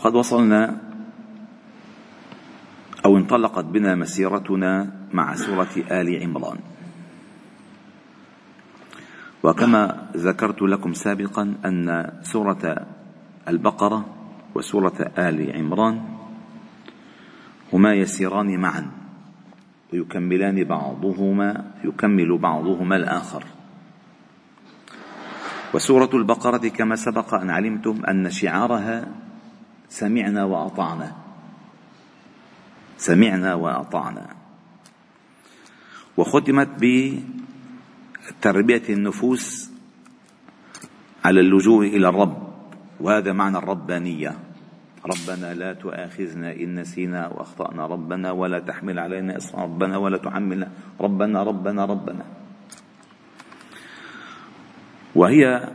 وقد وصلنا أو انطلقت بنا مسيرتنا مع سورة آل عمران. وكما ذكرت لكم سابقا أن سورة البقرة وسورة آل عمران هما يسيران معا ويكملان بعضهما يكمل بعضهما الآخر. وسورة البقرة كما سبق أن علمتم أن شعارها سمعنا وأطعنا. سمعنا وأطعنا. وختمت بتربية النفوس على اللجوء إلى الرب. وهذا معنى الربانية. ربنا لا تؤاخذنا إن نسينا وأخطأنا. ربنا ولا تحمل علينا إصرا. ربنا ولا تحملنا. ربنا ربنا ربنا. وهي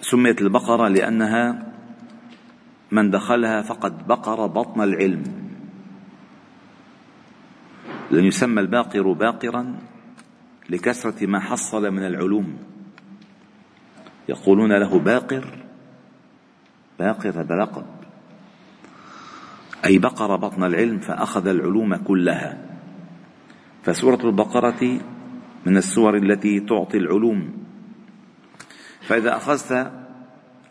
سميت البقرة لأنها من دخلها فقد بقر بطن العلم. لن يسمى الباقر باقرا لكثرة ما حصل من العلوم. يقولون له باقر باقر هذا لقب. أي بقر بطن العلم فأخذ العلوم كلها. فسورة البقرة من السور التي تعطي العلوم. فإذا أخذت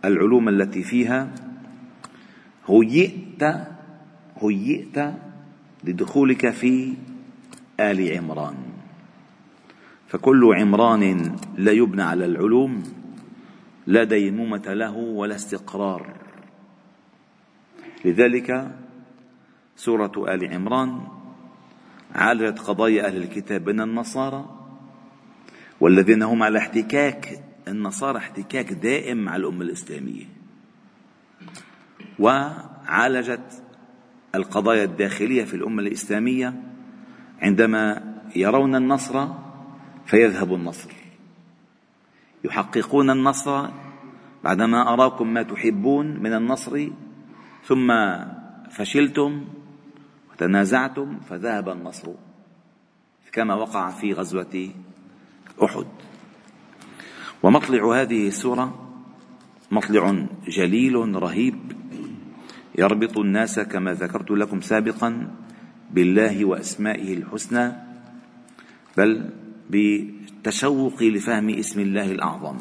العلوم التي فيها هيئت هيئت لدخولك في آل عمران. فكل عمران لا يبنى على العلوم لا ديمومة له ولا استقرار. لذلك سورة آل عمران عالجت قضايا أهل الكتاب من النصارى والذين هم على احتكاك النصارى احتكاك دائم مع الأمة الإسلامية. وعالجت القضايا الداخلية في الأمة الإسلامية عندما يرون النصر فيذهب النصر. يحققون النصر بعدما أراكم ما تحبون من النصر ثم فشلتم وتنازعتم فذهب النصر كما وقع في غزوة أحد. ومطلع هذه السورة مطلع جليل رهيب يربط الناس كما ذكرت لكم سابقا بالله وأسمائه الحسنى بل بالتشوق لفهم اسم الله الأعظم.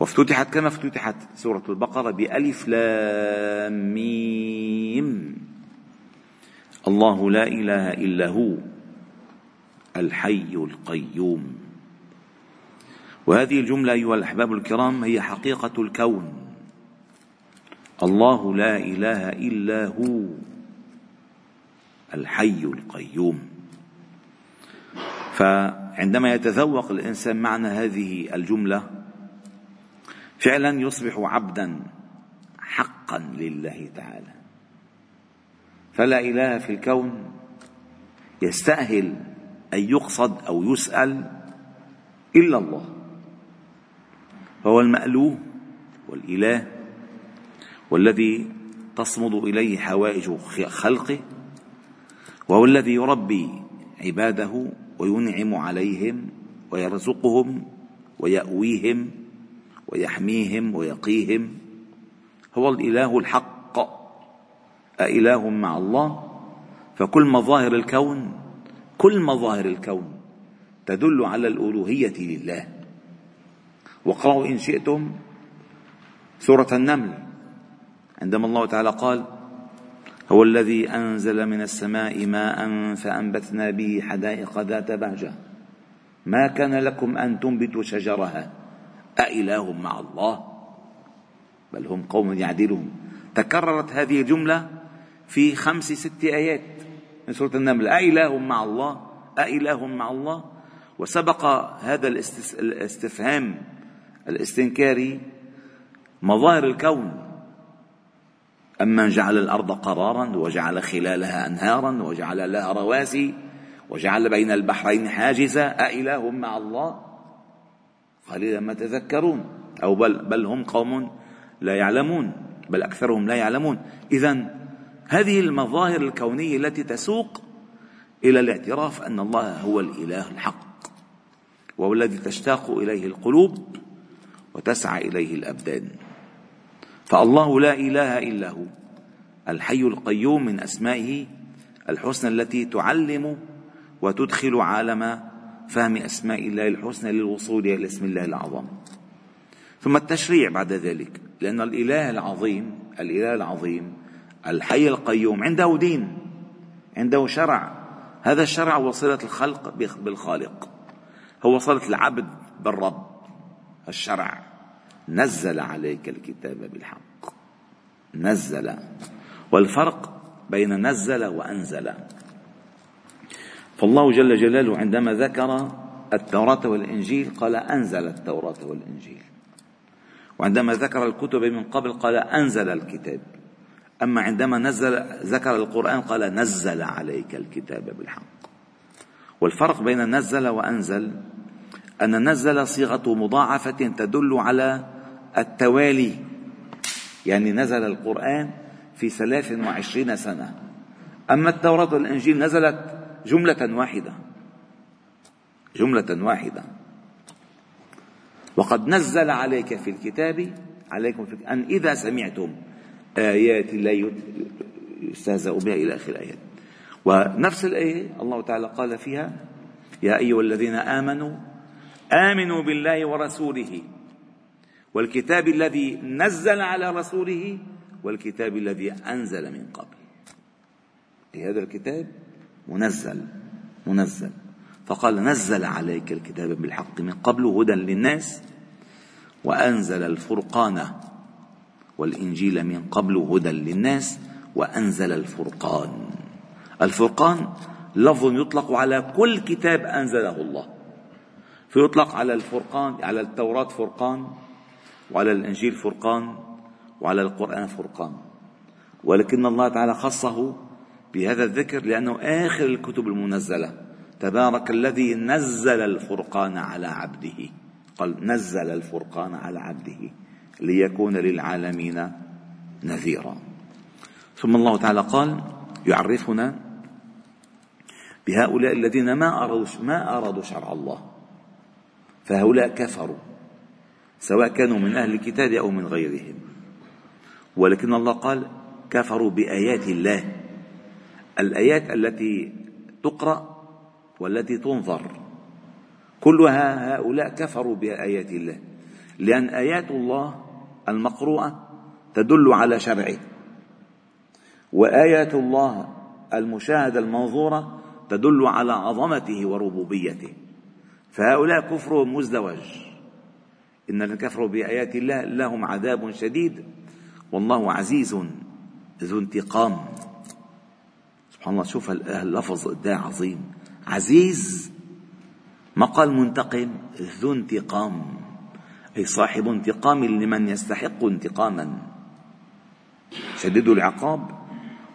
وافتتحت كما افتتحت سورة البقرة بألف لام ميم. الله لا إله إلا هو الحي القيوم. وهذه الجملة أيها الأحباب الكرام هي حقيقة الكون. الله لا إله إلا هو الحي القيوم. فعندما يتذوق الإنسان معنى هذه الجملة فعلا يصبح عبدا حقا لله تعالى. فلا إله في الكون يستأهل أن يقصد أو يسأل إلا الله. فهو المألوه والإله والذي تصمد إليه حوائج خلقه وهو الذي يربي عباده وينعم عليهم ويرزقهم ويأويهم ويحميهم ويقيهم. هو الإله الحق أإله مع الله فكل مظاهر الكون كل مظاهر الكون تدل على الألوهية لله. واقرأوا إن شئتم سورة النمل. عندما الله تعالى قال هو الذي أنزل من السماء ماء فأنبتنا به حدائق ذات بهجة. ما كان لكم أن تنبتوا شجرها؟ أإله مع الله؟ بل هم قوم يعدلون. تكررت هذه الجملة في خمس ست آيات من سورة النمل. أإله مع الله؟ أإله مع الله؟ وسبق هذا الاستفهام الاستنكاري مظاهر الكون. أمن جعل الأرض قرارا وجعل خلالها أنهارا وجعل لها رواسي وجعل بين البحرين حاجزا أإله مع الله؟ قليلا ما تذكرون. أو بل, بل هم قوم لا يعلمون بل أكثرهم لا يعلمون. إذا هذه المظاهر الكونية التي تسوق إلى الاعتراف أن الله هو الإله الحق وهو الذي تشتاق إليه القلوب وتسعى إليه الأبدان. فالله لا إله إلا هو الحي القيوم من أسمائه الحسنى التي تعلم وتدخل عالم فهم أسماء الله الحسنى للوصول إلى اسم الله الأعظم ثم التشريع بعد ذلك لأن الإله العظيم الإله العظيم الحي القيوم عنده دين عنده شرع. هذا الشرع وصلة الخلق بالخالق هو صلة العبد بالرب الشرع. نزل عليك الكتاب بالحق. نزل. والفرق بين نزل وأنزل. فالله جل جلاله عندما ذكر التوراة والإنجيل قال أنزل التوراة والإنجيل. وعندما ذكر الكتب من قبل قال أنزل الكتاب. أما عندما نزل ذكر القرآن قال نزل عليك الكتاب بالحق. والفرق بين نزل وأنزل أن نزل صيغة مضاعفة تدل على التوالي يعني نزل القرآن في ثلاث وعشرين سنة. أما التوراة والإنجيل نزلت جملة واحدة. جملة واحدة. وقد نزل عليك في الكتاب عليكم في أن إذا سمعتم آيات الله يستهزأ بها إلى آخر الآيات. ونفس الآية الله تعالى قال فيها يا أيها الذين آمنوا آمنوا بالله ورسوله والكتاب الذي نزل على رسوله والكتاب الذي أنزل من قبل. هذا الكتاب؟ منزل منزل. فقال نزل عليك الكتاب بالحق من قبل هدى للناس وأنزل الفرقان والإنجيل من قبل هدى للناس وأنزل الفرقان. الفرقان لفظ يطلق على كل كتاب أنزله الله. فيطلق على الفرقان على التوراة فرقان وعلى الإنجيل فرقان وعلى القرآن فرقان. ولكن الله تعالى خصه بهذا الذكر لأنه آخر الكتب المنزلة. تبارك الذي نزل الفرقان على عبده. قال نزل الفرقان على عبده ليكون للعالمين نذيرا. ثم الله تعالى قال يعرفنا بهؤلاء الذين ما أرادوا ما أرادوا شرع الله. فهؤلاء كفروا. سواء كانوا من أهل الكتاب أو من غيرهم. ولكن الله قال كفروا بآيات الله. الآيات التي تقرأ والتي تنظر. كلها هؤلاء كفروا بآيات الله. لأن آيات الله المقروءة تدل على شرعه. وآيات الله المشاهدة المنظورة تدل على عظمته وربوبيته. فهؤلاء كفر مزدوج. إن الذين كفروا بآيات الله لهم عذاب شديد. والله عزيز ذو انتقام. سبحان الله شوف اللفظ قد عظيم. عزيز ما قال منتقم ذو انتقام أي صاحب انتقام لمن يستحق انتقاما. شديد العقاب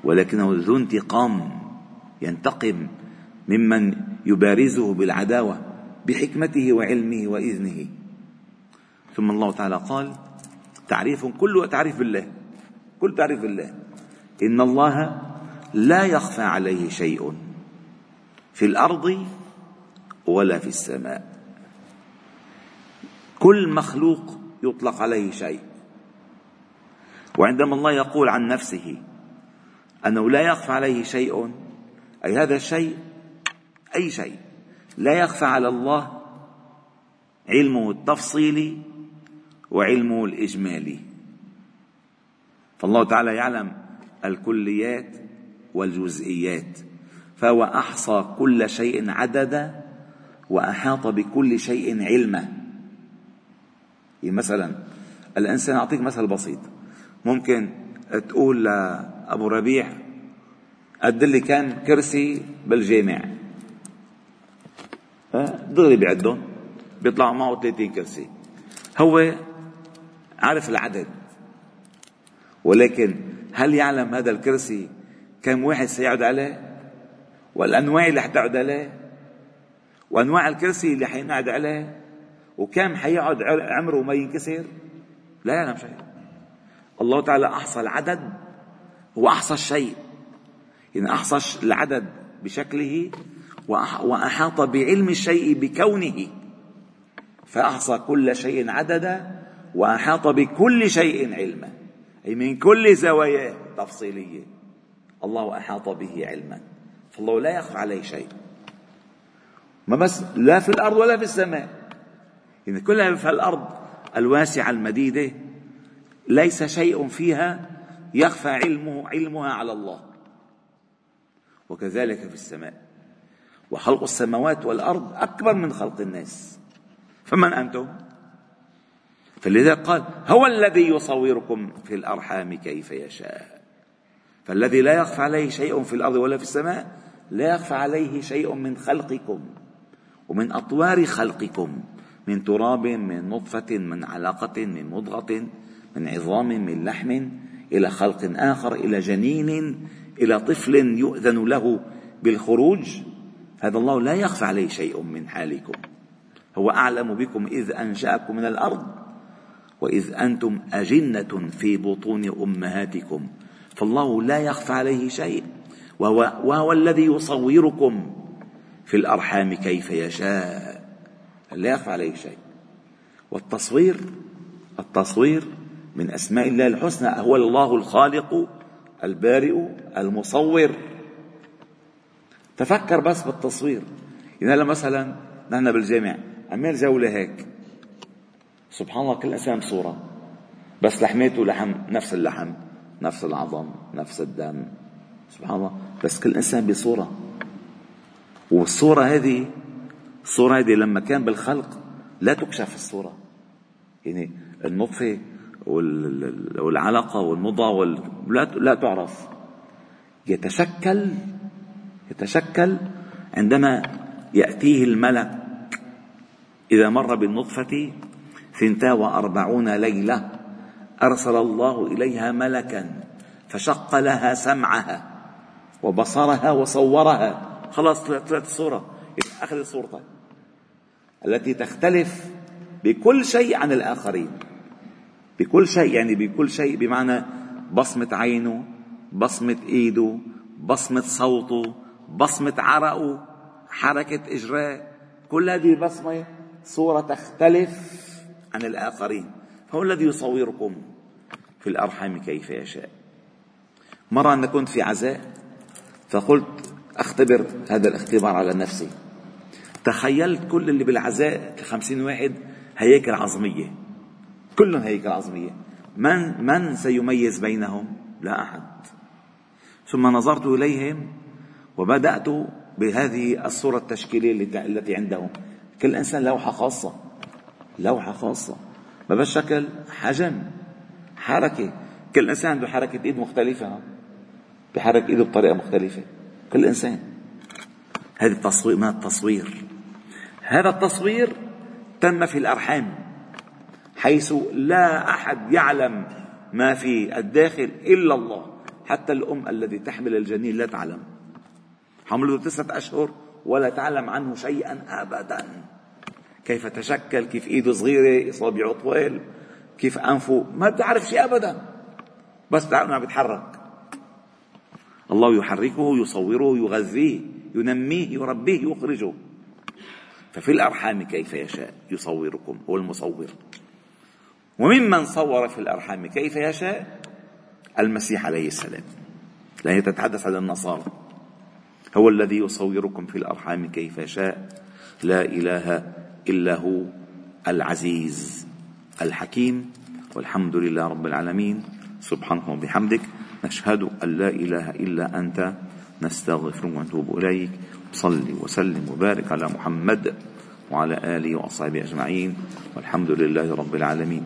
ولكنه ذو انتقام ينتقم ممن يبارزه بالعداوة بحكمته وعلمه وإذنه. ثم الله تعالى قال تعريف كله تعريف بالله. كل تعريف بالله. إن الله لا يخفى عليه شيء في الأرض ولا في السماء. كل مخلوق يطلق عليه شيء. وعندما الله يقول عن نفسه أنه لا يخفى عليه شيء أي هذا الشيء أي شيء. لا يخفى على الله علمه التفصيلي وعلمه الإجمالي. فالله تعالى يعلم الكليات والجزئيات فهو أحصى كل شيء عددا وأحاط بكل شيء علما. يعني مثلا الإنسان أعطيك مثل بسيط. ممكن تقول لأبو ربيع قد لي كان كرسي بالجامع. دغري بيعدهم بيطلعوا معه 30 كرسي. هو عارف العدد. ولكن هل يعلم هذا الكرسي كم واحد سيقعد عليه؟ والأنواع اللي حتقعد عليه؟ وأنواع الكرسي اللي حينقعد عليه؟ وكم حيقعد عمره ما ينكسر؟ لا يعلم شيء. الله تعالى أحصى العدد وأحصى الشيء. يعني أحصى العدد بشكله وأحاط بعلم الشيء بكونه فأحصى كل شيء عددا وأحاط بكل شيء علما أي من كل زواياه تفصيلية الله أحاط به علما. فالله لا يخفى عليه شيء. ما بس لا في الأرض ولا في السماء. يعني كلها في الأرض الواسعة المديدة ليس شيء فيها يخفى علمه علمها على الله. وكذلك في السماء. وخلق السماوات والأرض أكبر من خلق الناس. فمن أنتم؟ فلذا قال هو الذي يصوركم في الأرحام كيف يشاء. فالذي لا يخفى عليه شيء في الأرض ولا في السماء لا يخفى عليه شيء من خلقكم ومن أطوار خلقكم من تراب من نطفة من علقة من مضغة من عظام من لحم إلى خلق آخر إلى جنين إلى طفل يؤذن له بالخروج. هذا الله لا يخفى عليه شيء من حالكم. هو أعلم بكم إذ أنشأكم من الأرض. وإذ أنتم أجنة في بطون أمهاتكم فالله لا يخفى عليه شيء وهو, وهو الذي يصوركم في الأرحام كيف يشاء لا يخفى عليه شيء. والتصوير التصوير من أسماء الله الحسنى هو الله الخالق البارئ المصور. تفكر بس بالتصوير. يعني مثلا نحن بالجامع عمال جولة هيك. سبحان الله كل إنسان بصورة. بس لحماته لحم نفس اللحم نفس العظم نفس الدم. سبحان الله. بس كل إنسان بصورة. والصورة هذه الصورة هذه لما كان بالخلق لا تكشف الصورة. يعني النطفة والعلقة والمضغة وال... لا لا تعرف. يتشكل يتشكل عندما يأتيه الملك إذا مر بالنطفة ثنتا وأربعون ليلة أرسل الله إليها ملكا فشق لها سمعها وبصرها وصورها. خلاص طلعت الصورة. أخذت صورتها التي تختلف بكل شيء عن الآخرين. بكل شيء يعني بكل شيء بمعنى بصمة عينه بصمة إيده بصمة صوته بصمة عرقه حركة إجراء. كل هذه البصمة صورة تختلف عن الآخرين فهو الذي يصوركم في الأرحام كيف يشاء. مرة أنا كنت في عزاء فقلت أختبر هذا الاختبار على نفسي. تخيلت كل اللي بالعزاء الخمسين واحد هياكل عظمية. كلهم هيكل عظمية. من من سيميز بينهم؟ لا أحد. ثم نظرت إليهم وبدأت بهذه الصورة التشكيلية التي عندهم. كل إنسان لوحة خاصة. لوحة خاصة. ما بس شكل حجم حركة. كل إنسان عنده حركة إيد مختلفة. بحرك إيده بطريقة مختلفة. كل إنسان. هذا التصوير ما التصوير. هذا التصوير تم في الأرحام حيث لا أحد يعلم ما في الداخل إلا الله. حتى الأم التي تحمل الجنين لا تعلم. حمله تسعة أشهر ولا تعلم عنه شيئا أبدا. كيف تشكل كيف إيده صغيرة إصابعه طويل كيف أنفه ما بتعرف شيء أبدا. بس تعرف أنه بيتحرك الله يحركه يصوره يغذيه ينميه يربيه يخرجه. ففي الأرحام كيف يشاء يصوركم هو المصور. وممن صور في الأرحام كيف يشاء المسيح عليه السلام. لا تتحدث عن النصارى. هو الذي يصوركم في الأرحام كيف يشاء. لا إله إلا هو العزيز الحكيم والحمد لله رب العالمين. سبحانه وبحمدك نشهد أن لا إله إلا أنت نستغفرك ونتوب إليك. صلي وسلم وبارك على محمد وعلى آله وأصحابه أجمعين. والحمد لله رب العالمين.